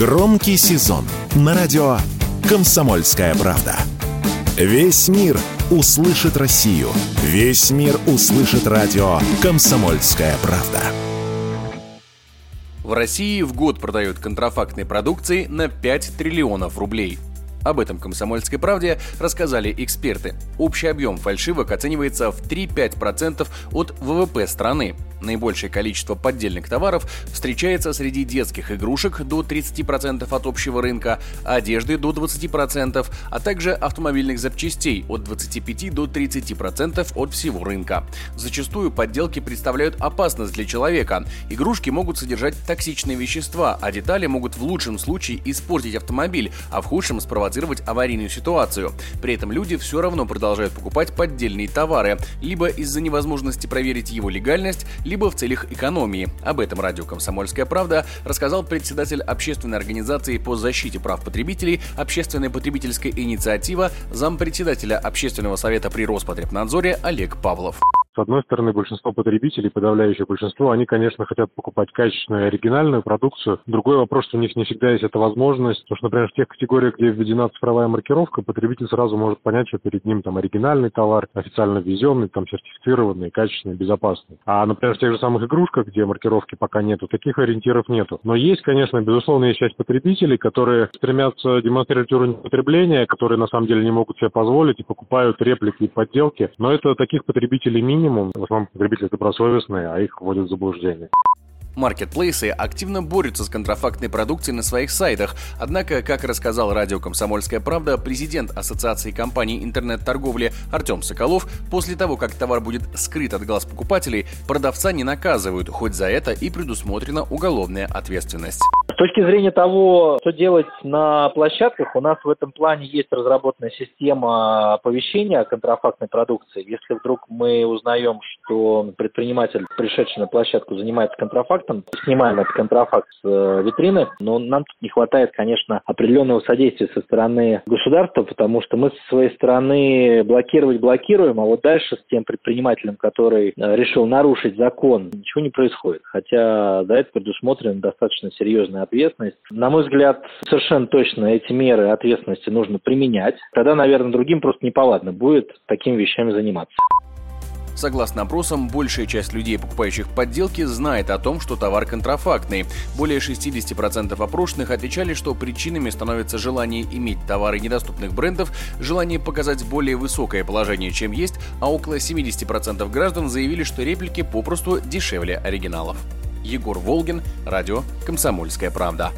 Громкий сезон на радио «Комсомольская правда». Весь мир услышит Россию. Весь мир услышит радио «Комсомольская правда». В России в год продают контрафактной продукции на 5 триллионов рублей – об этом «Комсомольской правде» рассказали эксперты. Общий объем фальшивок оценивается в 3-5% от ВВП страны. Наибольшее количество поддельных товаров встречается среди детских игрушек до 30% от общего рынка, одежды до 20%, а также автомобильных запчастей от 25 до 30% от всего рынка. Зачастую подделки представляют опасность для человека. Игрушки могут содержать токсичные вещества, а детали могут в лучшем случае испортить автомобиль, а в худшем спровоцировать аварийную ситуацию. При этом люди все равно продолжают покупать поддельные товары, либо из-за невозможности проверить его легальность, либо в целях экономии. Об этом радио «Комсомольская правда» рассказал председатель общественной организации по защите прав потребителей «Общественная потребительская инициатива», зампредседателя Общественного совета при Роспотребнадзоре Олег Павлов. С одной стороны, большинство потребителей, подавляющее большинство, они, конечно, хотят покупать качественную оригинальную продукцию. Другой вопрос, что у них не всегда есть эта возможность. Потому что, например, в тех категориях, где введена цифровая маркировка, потребитель сразу может понять, что перед ним там оригинальный товар, официально ввезенный, там сертифицированный, качественный, безопасный. А, например, в тех же самых игрушках, где маркировки пока нету, таких ориентиров нету. Но есть, конечно, безусловно, есть часть потребителей, которые стремятся демонстрировать уровень потребления, которые на самом деле не могут себе позволить и покупают реплики и подделки. Но это таких потребителей минимум минимум. В основном потребители добросовестные, а их вводят в заблуждение. Маркетплейсы активно борются с контрафактной продукцией на своих сайтах, однако, как рассказал радио «Комсомольская правда», президент Ассоциации компаний интернет-торговли Артем Соколов, после того, как товар будет скрыт от глаз покупателей, продавца не наказывают, хоть за это и предусмотрена уголовная ответственность. С точки зрения того, что делать на площадках, у нас в этом плане есть разработанная система оповещения о контрафактной продукции. Если вдруг мы узнаем, что предприниматель, пришедший на площадку, занимается контрафактом, снимаем этот контрафакт с э, витрины, но нам тут не хватает, конечно, определенного содействия со стороны государства, потому что мы со своей стороны блокировать блокируем, а вот дальше с тем предпринимателем, который э, решил нарушить закон, ничего не происходит. Хотя за это предусмотрена достаточно серьезная ответственность. На мой взгляд, совершенно точно эти меры ответственности нужно применять. Тогда, наверное, другим просто неповадно будет такими вещами заниматься. Согласно опросам, большая часть людей, покупающих подделки, знает о том, что товар контрафактный. Более 60% опрошенных отвечали, что причинами становится желание иметь товары недоступных брендов, желание показать более высокое положение, чем есть, а около 70% граждан заявили, что реплики попросту дешевле оригиналов. Егор Волгин, радио «Комсомольская правда».